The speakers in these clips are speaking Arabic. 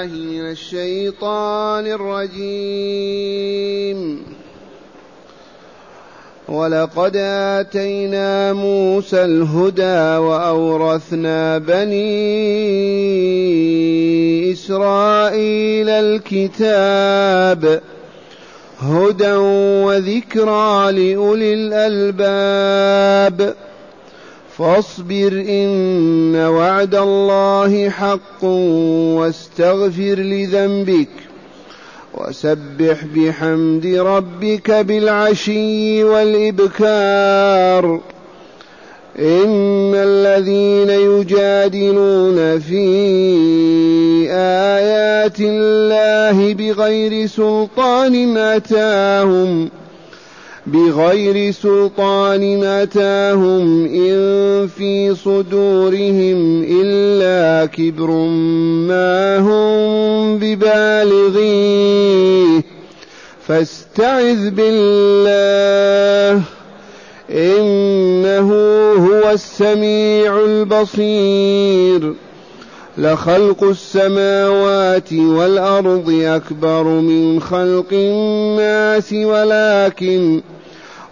بالله من الشيطان الرجيم. ولقد آتينا موسى الهدى وأورثنا بني إسرائيل الكتاب هدى وذكرى لأولي الألباب. فاصبر إن وعد الله حق واستغفر لذنبك وسبح بحمد ربك بالعشي والإبكار. إن الذين يجادلون في آيات الله بغير سلطان أتاهم بغير سلطان أتاهم إن في صدورهم إلا كبر ما هم ببالغيه. فاستعذ بالله إنه هو السميع البصير. لخلق السماوات والأرض أكبر من خلق الناس ولكن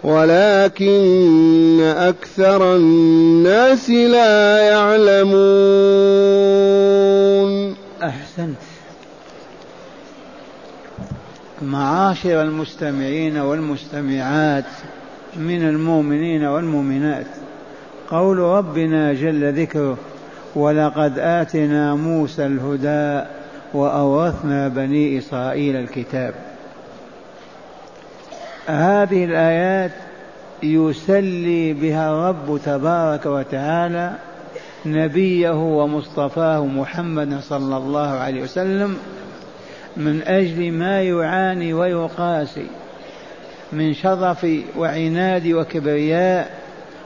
ولكن أكثر الناس لا يعلمون. أحسنت. معاشر المستمعين والمستمعات من المؤمنين والمؤمنات قول ربنا جل ذكره ولقد آتنا موسى الهدى وأورثنا بني إسرائيل الكتاب. هذه الآيات يسلي بها الرب تبارك وتعالى نبيه ومصطفاه محمد صلى الله عليه وسلم من أجل ما يعاني ويقاسي من شرف وعناد وكبرياء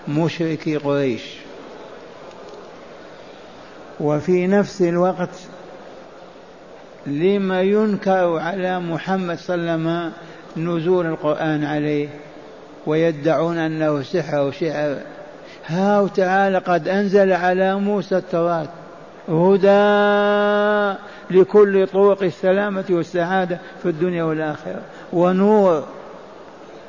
مشركي قريش. وفي نفس الوقت لما ينكر على محمد صلى الله عليه وسلم نزول القرآن عليه ويدعون أنه سحر وشعر ها تعالى قد أنزل على موسى التوراة هدى لكل طرق السلامة والسعادة في الدنيا والآخرة ونور.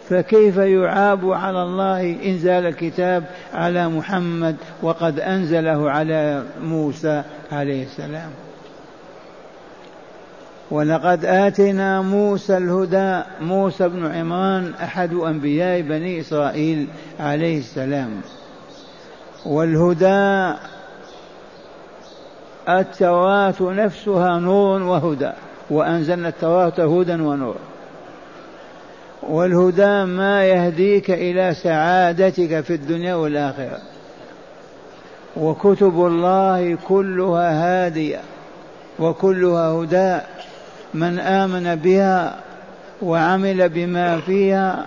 فكيف يعاب على الله إنزال الكتاب على محمد وقد أنزله على موسى عليه السلام؟ ولقد آتينا موسى الهدى موسى بن عمران أحد أنبياء بني إسرائيل عليه السلام. والهدى التوراة نفسها نور وهدى وأنزلنا التوراة هدى ونور. والهدى ما يهديك إلى سعادتك في الدنيا والآخرة. وكتب الله كلها هادية وكلها هدى. من آمن بها وعمل بما فيها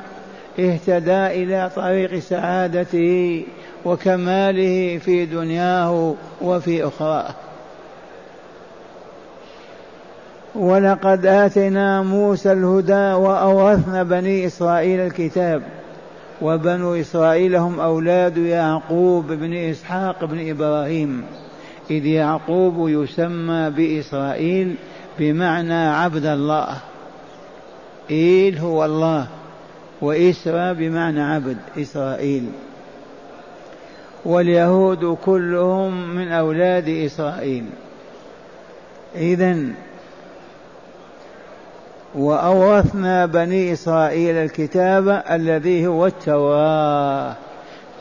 اهتدى إلى طريق سعادته وكماله في دنياه وفي أخراه. ولقد آتينا موسى الهدى وأورثنا بني إسرائيل الكتاب وبنو إسرائيل هم أولاد يعقوب بن إسحاق بن إبراهيم إذ يعقوب يسمى بإسرائيل بمعنى عبد الله. إيل هو الله وإسرى بمعنى عبد إسرائيل. واليهود كلهم من أولاد إسرائيل. إذا وأورثنا بني إسرائيل الكتاب الذي هو التوراة.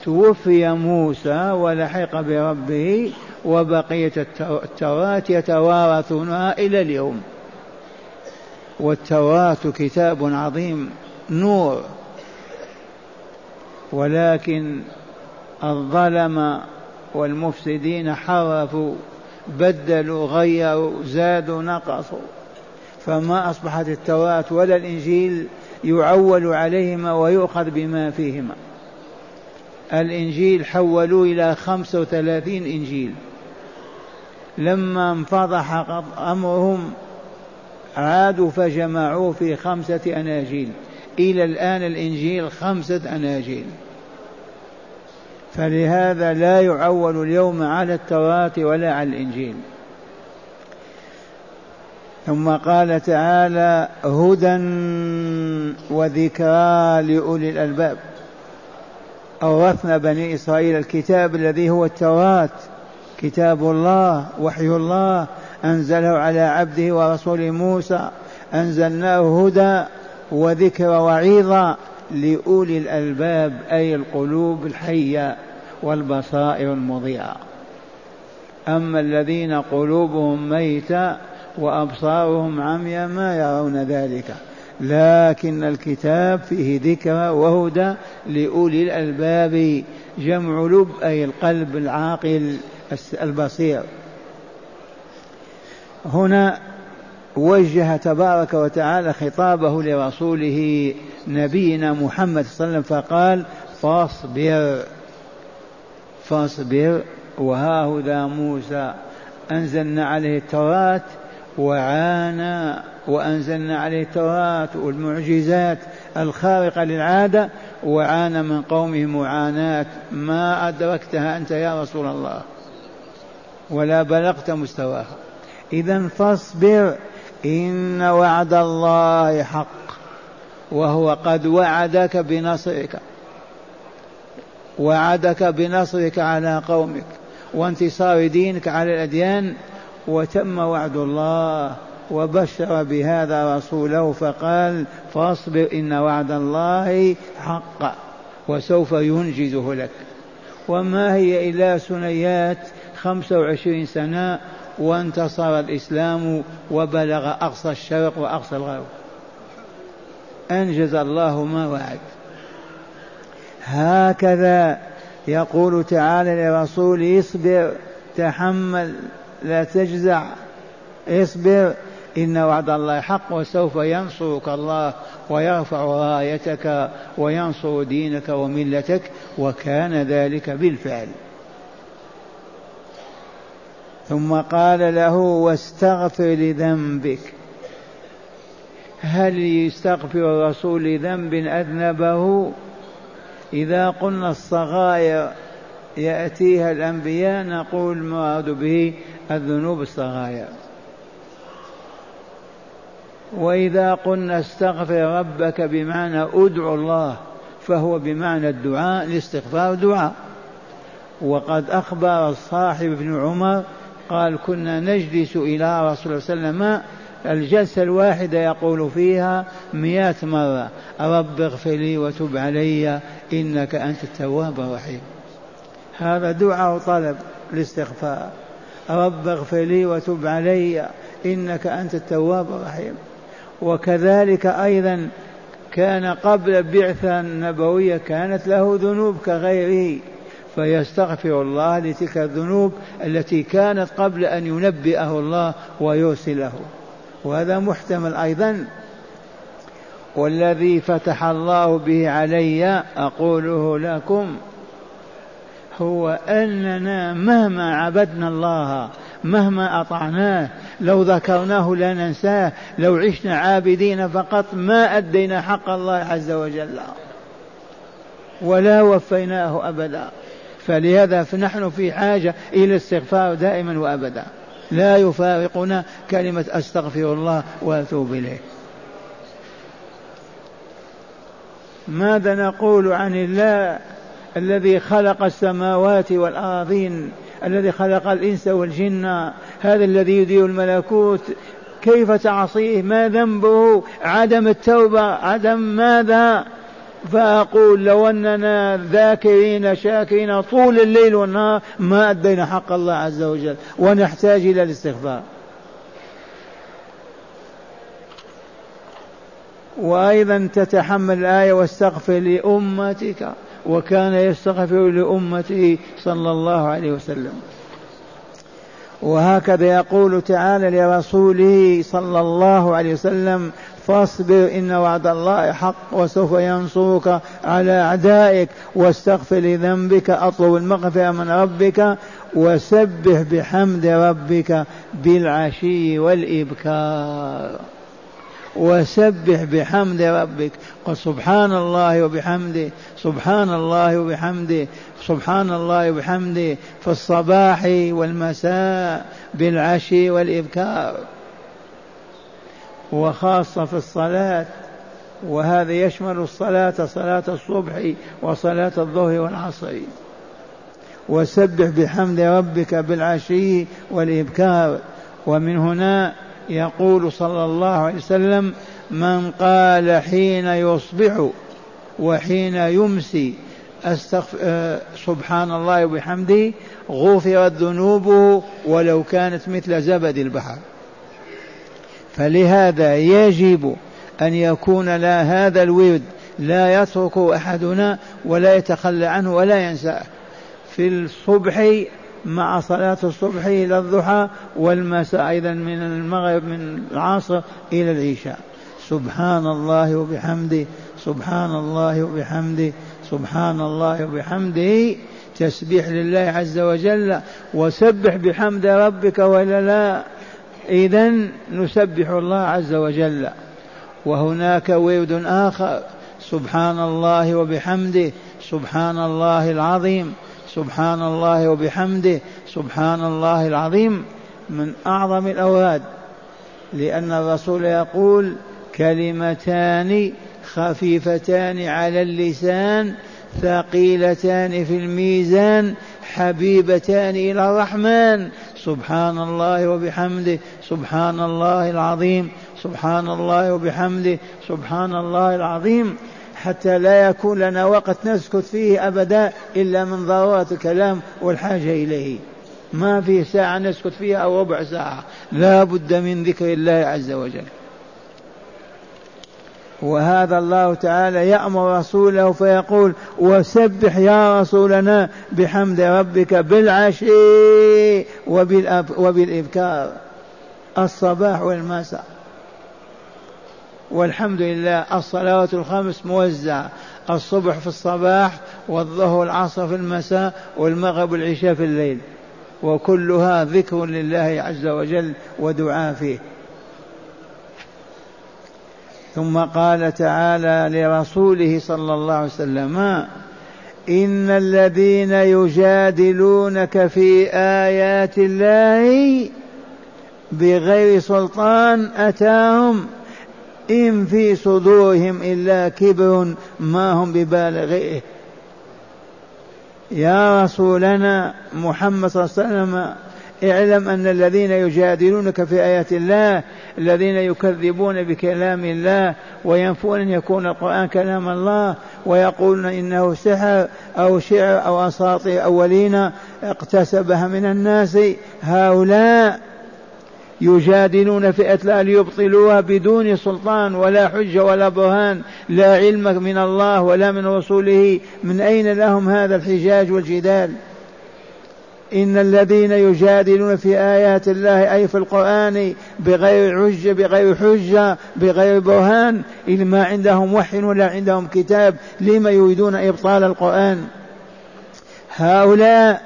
توفي موسى ولحق بربه وبقية التوراة يتوارثونها إلى اليوم. والتوراة كتاب عظيم نور. ولكن الظلم والمفسدين حرفوا بدلوا غيروا زادوا نقصوا. فما أصبحت التوراة ولا الإنجيل يعول عليهما ويؤخذ بما فيهما. الإنجيل حولوه إلى خمسة وثلاثين إنجيل. لما انفضح أمرهم عادوا فجمعوه في خمسة أناجيل. إلى الآن الإنجيل خمسة أناجيل. فلهذا لا يعول اليوم على التوراة ولا على الإنجيل. ثم قال تعالى هدى وذكرى لأولي الألباب. أورثنا بني إسرائيل الكتاب الذي هو التوراة. كتاب الله وحي الله أنزله على عبده ورسوله موسى أنزلناه هدى وذكر وعيظا لأولي الألباب أي القلوب الحية والبصائر المضيئة. أما الذين قلوبهم ميتة وأبصارهم عميا ما يرون ذلك. لكن الكتاب فيه ذكرى وهدى لأولي الألباب جمع لب أي القلب العاقل. البصير. هنا وجه تبارك وتعالى خطابه لرسوله نبينا محمد صلى الله عليه وسلم فقال فاصبر فاصبر وها هدى موسى أنزلنا عليه التوراة وعانى وأنزلنا عليه التوراة والمعجزات الخارقة للعادة وعانى من قومه معاناة ما أدركتها أنت يا رسول الله. ولا بلغت مستواها. إذا فاصبر إن وعد الله حق وهو قد وعدك بنصرك. وعدك بنصرك على قومك وانتصار دينك على الأديان. وتم وعد الله وبشر بهذا رسوله فقال فاصبر إن وعد الله حق وسوف ينجزه لك. وما هي إلا سنيات خمسة وعشرين سنة وانتصر الإسلام وبلغ أقصى الشرق وأقصى الغرب. أنجز الله ما وعد. هكذا يقول تعالى لرسوله اصبر تحمل لا تجزع. اصبر إن وعد الله حق وسوف ينصرك الله ويرفع رايتك وينصر دينك وملتك وكان ذلك بالفعل. ثم قال له واستغفر لذنبك. هل يستغفر الرسول لذنب أذنبه؟ إذا قلنا الصغائر يأتيها الأنبياء نقول المراد به الذنوب الصغائر. وإذا قلنا استغفر ربك بمعنى ادعو الله فهو بمعنى الدعاء الاستغفار دعاء. وقد أخبر الصاحب ابن عمر قال كنا نجلس إلى رسول الله صلى الله عليه وسلم. الجلسة الواحدة يقول فيها مئة مرة رب اغفر لي وتب علي إنك أنت التواب الرحيم. هذا دعاء طلب الاستغفار. رب اغفر لي وتب علي إنك أنت التواب الرحيم. وكذلك أيضا كان قبل البعثة النبوية كانت له ذنوب كغيره. فيستغفر الله لتلك الذنوب التي كانت قبل أن ينبئه الله ويرسله. وهذا محتمل أيضا. والذي فتح الله به علي أقوله لكم هو أننا مهما عبدنا الله مهما أطعناه لو ذكرناه لا ننساه لو عشنا عابدين فقط ما أدينا حق الله عز وجل ولا وفيناه أبدا. فلهذا فنحن في حاجة إلى الاستغفار دائما وأبدا. لا يفارقنا كلمة أستغفر الله وأتوب إليه. ماذا نقول عن الله الذي خلق السماوات والأراضين الذي خلق الإنس والجن هذا الذي يدير الملكوت؟ كيف تعصيه؟ ما ذنبه؟ عدم التوبة. عدم ماذا؟ فأقول لو أننا ذاكرين شاكرين طول الليل والنهار ما أدينا حق الله عز وجل ونحتاج إلى الاستغفار. وأيضا تتحمل الآية واستغفر لأمتك وكان يستغفر لأمته صلى الله عليه وسلم. وهكذا يقول تعالى لرسوله صلى الله عليه وسلم فاصبر إن وعد الله حق وسوف ينصرك على أعدائك واستغفر لذنبك أطلب المغفرة من ربك وسبح بحمد ربك بالعشي والإبكار. وسبح بحمد ربك. قل سبحان الله وبحمده سبحان الله وبحمده سبحان الله وبحمده في الصباح والمساء بالعشي والإبكار. وخاصة في الصلاة وهذا يشمل الصلاة صلاة الصبح وصلاة الظهر والعصر. وسبح بحمد ربك بالعشي والإبكار. ومن هنا يقول صلى الله عليه وسلم من قال حين يصبح وحين يمسي أستغفر آه، سبحان الله وبحمده غفرت ذنوبه ولو كانت مثل زبد البحر. فلهذا يجب أن يكون لا هذا الورد لا يترك أحدنا ولا يتخلى عنه ولا ينساه في الصبح مع صلاة الصبح إلى الضحى والمساء أيضا من المغرب من العصر إلى العشاء. سبحان الله وبحمده سبحان الله وبحمده سبحان الله وبحمده. تسبيح لله عز وجل وسبح بحمد ربك ولا لا. إذا نسبح الله عز وجل وهناك ورد آخر سبحان الله وبحمده سبحان الله العظيم سبحان الله وبحمده سبحان الله العظيم من أعظم الأوراد لأن الرسول يقول كلمتان خفيفتان على اللسان ثقيلتان في الميزان حبيبتان إلى الرحمن. سبحان الله وبحمده سبحان الله العظيم سبحان الله وبحمده سبحان الله العظيم حتى لا يكون لنا وقت نسكت فيه أبدا إلا من ضرورة الكلام والحاجة إليه. ما في ساعة نسكت فيها أو ربع ساعة. لا بد من ذكر الله عز وجل. وهذا الله تعالى يأمر رسوله فيقول وسبح يا رسولنا بحمد ربك بالعشي وبالإبكار الصباح والمساء والحمد لله الصلوات الخمس موزعة الصبح في الصباح والظهر والعصر في المساء والمغرب والعشاء في الليل. وكلها ذكر لله عز وجل ودعاء فيه. ثم قال تعالى لرسوله صلى الله عليه وسلم إن الذين يجادلونك في آيات الله بغير سلطان أتاهم إن في صدورهم إلا كبر ما هم ببالغيه. يا رسولنا محمد صلى الله عليه وسلم اعلم أن الذين يجادلونك في آيات الله الذين يكذبون بكلام الله وينفون أن يكون القرآن كلام الله ويقولون إنه سحر أو شعر أو أساطير أولين اقتسبها من الناس. هؤلاء يجادلون في الله ليبطلوها بدون سلطان ولا حجة ولا برهان لا علم من الله ولا من رسوله. من أين لهم هذا الحجاج والجدال؟ إن الذين يجادلون في آيات الله أي في القرآن بغير حجة بغير حجة بغير برهان إذ ما عندهم وحي ولا عندهم كتاب لما يريدون إبطال القرآن؟ هؤلاء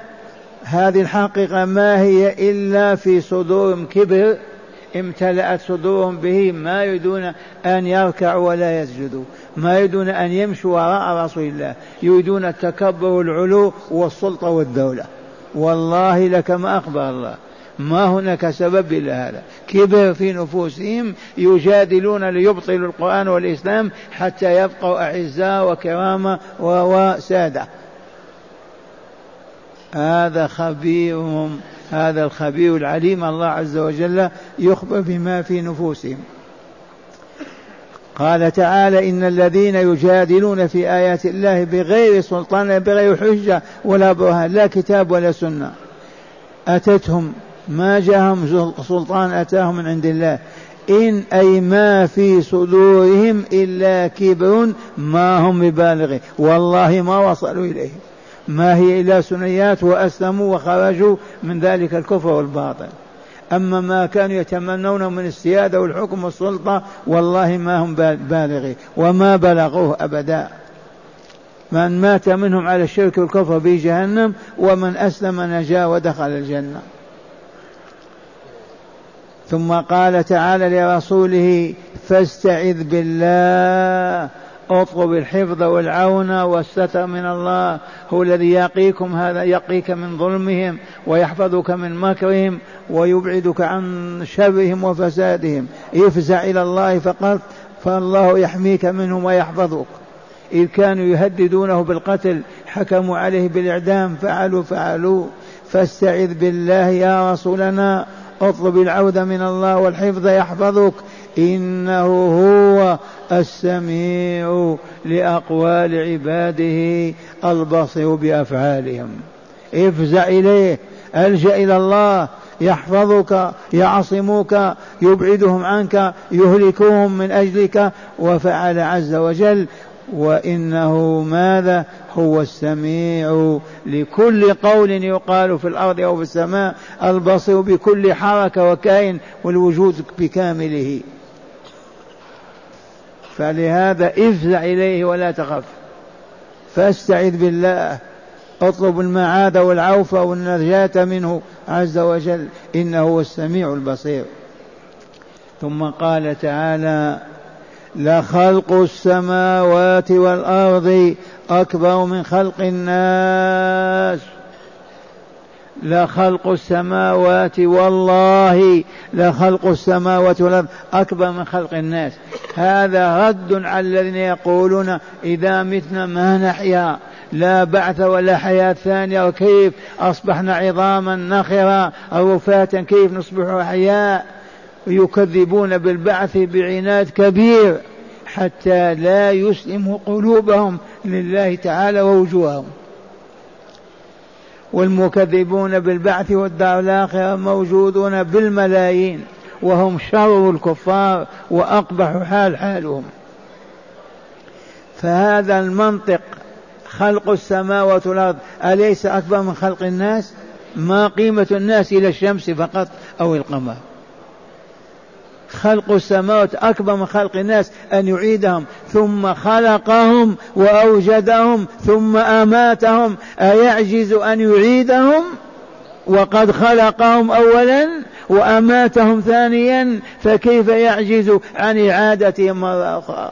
هذه الحقيقة ما هي إلا في صدورهم كبر امتلأت صدورهم به ما يريدون أن يركعوا ولا يسجدوا ما يريدون أن يمشوا وراء رسول الله يريدون التكبر والعلو والسلطة والدولة. والله لك ما أخبر الله. ما هناك سبب إلا هذا. كبر في نفوسهم يجادلون ليبطلوا القرآن والإسلام حتى يبقوا أعزاء وكرامة وسادة. هذا خبيرهم هذا الخبير العليم الله عز وجل يخبر بما في نفوسهم. قال تعالى إن الذين يجادلون في آيات الله بغير سلطان بغير حجة ولا برهان لا كتاب ولا سنة. أتتهم ما جاءهم سلطان أتاهم من عند الله. إن أي ما في صدورهم إلا كبر ما هم ببالغه والله ما وصلوا إليه ما هي إلا سنيات وأسلموا وخرجوا من ذلك الكفر والباطل. أما ما كانوا يتمنون من السيادة والحكم والسلطة والله ما هم بالغين وما بلغوه أبدا. من مات منهم على الشرك والكفر في جهنم ومن أسلم نجا ودخل الجنة. ثم قال تعالى لرسوله فاستعذ بالله اطلب الحفظ والعون والستر من الله هو الذي يقيكم هذا يقيك من ظلمهم ويحفظك من مكرهم ويبعدك عن شرهم وفسادهم. افزع إلى الله فقط فالله يحميك منهم ويحفظك. إذ كانوا يهددونه بالقتل حكموا عليه بالإعدام فعلوا فعلوا. فاستعذ بالله يا رسولنا اطلب العودة من الله والحفظ يحفظك. إنه هو السميع لأقوال عباده البصير بأفعالهم. افزع إليه ألجأ إلى الله يحفظك يعصمك يبعدهم عنك يهلكهم من أجلك. وفعل عز وجل وإنه ماذا؟ هو السميع لكل قول يقال في الأرض أو في السماء البصير بكل حركة وكائن والوجود بكامله. فلهذا افزع إليه ولا تخف. فاستعذ بالله. اطلب المعاذ والعوف والنجاة منه عز وجل. إنه هو السميع البصير. ثم قال تعالى لخلق السماوات والأرض أكبر من خلق الناس. لخلق السماوات والله لخلق السماوات والأرض أكبر من خلق الناس. هذا رد على الذين يقولون إذا متنا ما نحيا لا بعث ولا حياة ثانية وكيف أصبحنا عظاما نخرة أو رفاة كيف نصبح أحياء؟ يكذبون بالبعث بعناد كبير حتى لا يسلموا قلوبهم لله تعالى ووجوههم. والمكذبون بالبعث والدار الآخرة موجودون بالملايين وهم شر الكفار وأقبح حال حالهم. فهذا المنطق خلق السماوات والأرض. أليس أكبر من خلق الناس؟ ما قيمة الناس إلى الشمس فقط أو القمر؟ خلق السماوات أكبر من خلق الناس أن يعيدهم ثم خلقهم وأوجدهم ثم أماتهم. أيعجز أن يعيدهم؟ وقد خلقهم أولا وأماتهم ثانيا فكيف يعجز عن إعادتهم مرة أخرى؟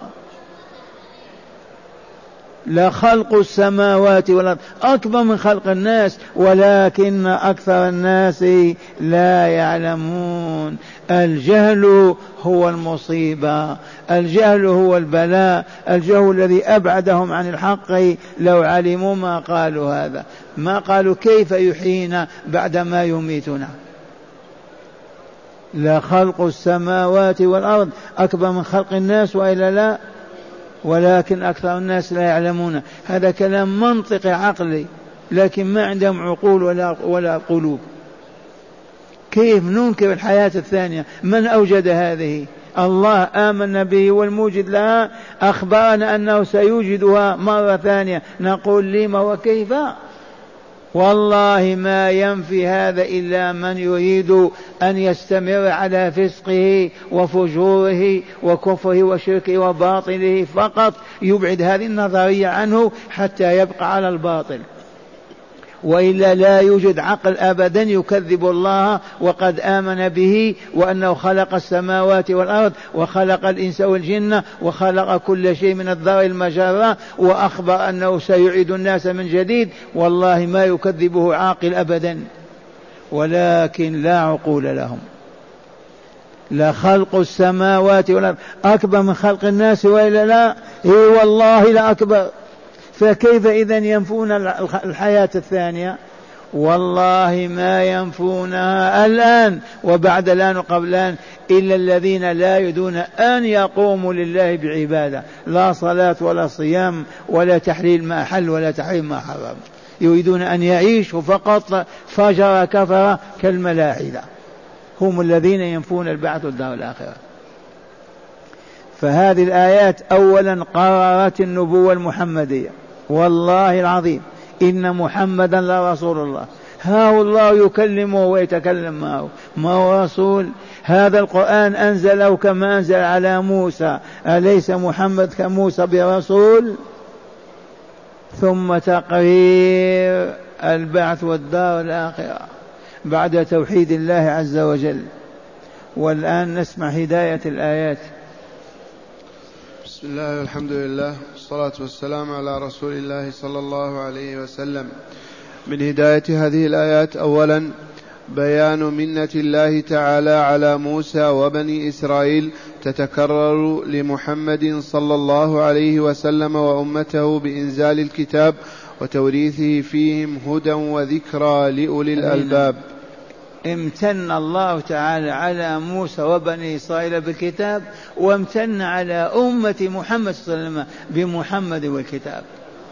لخلق السماوات والأرض. أكبر من خلق الناس ولكن أكثر الناس لا يعلمون. الجهل هو المصيبة الجهل هو البلاء الجهل الذي أبعدهم عن الحق لو علموا ما قالوا هذا. ما قالوا كيف يحيينا بعدما يميتنا؟ لخلق السماوات والأرض أكبر من خلق الناس وإلا لا؟ ولكن أكثر الناس لا يعلمون. هذا كلام منطقي عقلي لكن ما عندهم عقول ولا ولا قلوب. كيف ننكر الحياة الثانية؟ من أوجد هذه؟ الله آمن به والموجد لها. أخبرنا أنه سيوجدها مرة ثانية. نقول لما وكيف؟ والله ما ينفي هذا إلا من يريد أن يستمر على فسقه وفجوره وكفره وشركه وباطله فقط. يبعد هذه النظرية عنه حتى يبقى على الباطل. وإلا لا يوجد عقل ابدا يكذب الله وقد آمن به وأنه خلق السماوات والأرض وخلق الإنس والجن وخلق كل شيء من الذر المجره وأخبر أنه سيعيد الناس من جديد. والله ما يكذبه عاقل ابدا. ولكن لا عقول لهم. لخلق السماوات والأرض. أكبر من خلق الناس وإلا لا؟ إي والله لاكبر فكيف إذا ينفون الحياة الثانية؟ والله ما ينفونها الآن وبعد الآن وقبل الآن إلا الذين لا يريدون أن يقوموا لله بعبادة. لا صلاة ولا صيام ولا تحليل ما حل ولا تحريم ما حرم. يريدون أن يعيشوا فقط فجر كفر كالملاحدة. هم الذين ينفون البعث والدار الآخرة. فهذه الآيات أولا قررت النبوة المحمدية. والله العظيم إن محمدا لرسول الله. ها الله يكلمه ويتكلم معه. ما هو رسول؟ هذا القرآن أنزله كما أنزل على موسى. أليس محمد كموسى برسول؟ ثم تقرير البعث والدار الآخرة بعد توحيد الله عز وجل. والآن نسمع هداية الآيات. بسم الله والحمد لله والصلاة والسلام على رسول الله صلى الله عليه وسلم. من هداية هذه الآيات أولا بيان منة الله تعالى على موسى وبني إسرائيل تتكرر لمحمد صلى الله عليه وسلم وأمته بإنزال الكتاب وتوريثه فيهم هدى وذكرى لأولي الألباب. امتن الله تعالى على موسى وبني إسرائيل بالكتاب وامتن على أمة محمد صلى الله عليه وسلم بمحمد والكتاب.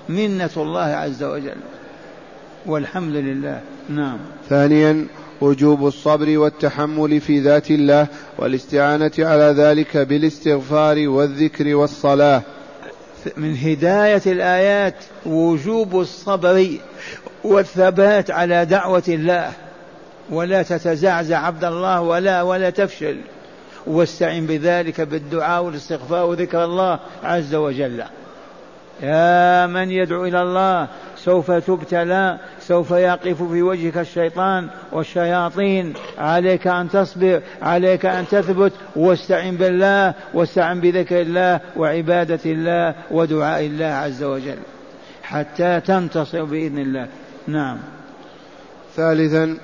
منة الله عز وجل. والحمد لله. نعم. ثانيا وجوب الصبر والتحمل في ذات الله والاستعانة على ذلك بالاستغفار والذكر والصلاة. من هداية الآيات وجوب الصبر والثبات على دعوة الله. ولا تتزعزع عبد الله ولا ولا تفشل. واستعن بذلك بالدعاء والاستغفار وذكر الله عز وجل. يا من يدعو إلى الله سوف تبتلى سوف يقف في وجهك الشيطان والشياطين. عليك أن تصبر عليك أن تثبت. واستعن بالله واستعن بذكر الله وعبادة الله ودعاء الله عز وجل. حتى تنتصر بإذن الله. نعم. ثالثا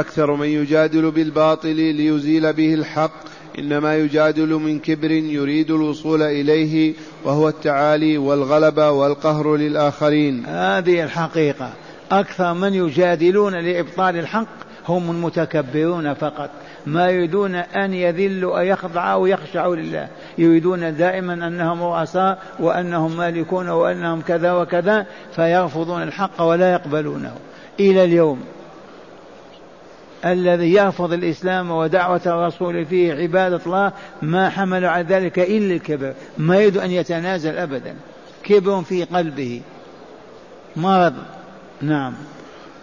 أكثر من يجادل بالباطل ليزيل به الحق. إنما يجادل من كبر يريد الوصول إليه وهو التعالي والغلبة والقهر للآخرين. هذه الحقيقة. أكثر من يجادلون لإبطال الحق هم المتكبرون فقط. ما يريدون أن يذلوا أو يخضعوا أو يخشعوا لله. يريدون دائما أنهم رؤساء وأنهم مالكون وأنهم كذا وكذا فيرفضون الحق ولا يقبلونه. إلى اليوم. الذي يرفض الإسلام ودعوة الرسول فيه عبادة الله ما حمل على ذلك إلا الكبر ما يريد أن يتنازل أبدا. كبر في قلبه. مرض. نعم.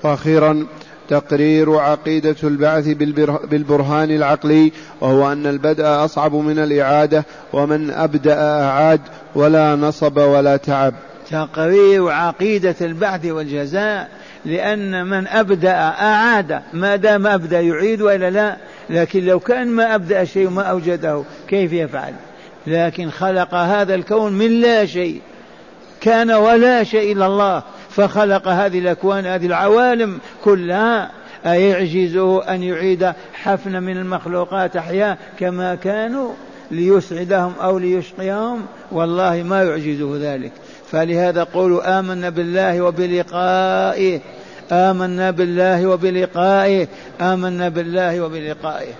وأخيرا تقرير عقيدة البعث بالبرهان العقلي وهو أن البدء أصعب من الإعادة ومن أبدأ أعاد ولا نصب ولا تعب. تقرير عقيدة البعث والجزاء لأن من أبدأ أعاد ما دام أبدأ يعيد وإلا لا لكن لو كان ما أبدأ شيء وما أوجده كيف يفعل؟ لكن خلق هذا الكون من لا شيء كان ولا شيء إلا الله فخلق هذه الأكوان هذه العوالم كلها أيعجزه أن يعيد حفنة من المخلوقات أحياء كما كانوا ليسعدهم أو ليشقيهم؟ والله ما يعجزه ذلك. فلهذا قولوا آمنا بالله وبلقائه آمنا بالله وبلقائه آمنا بالله وبلقائه.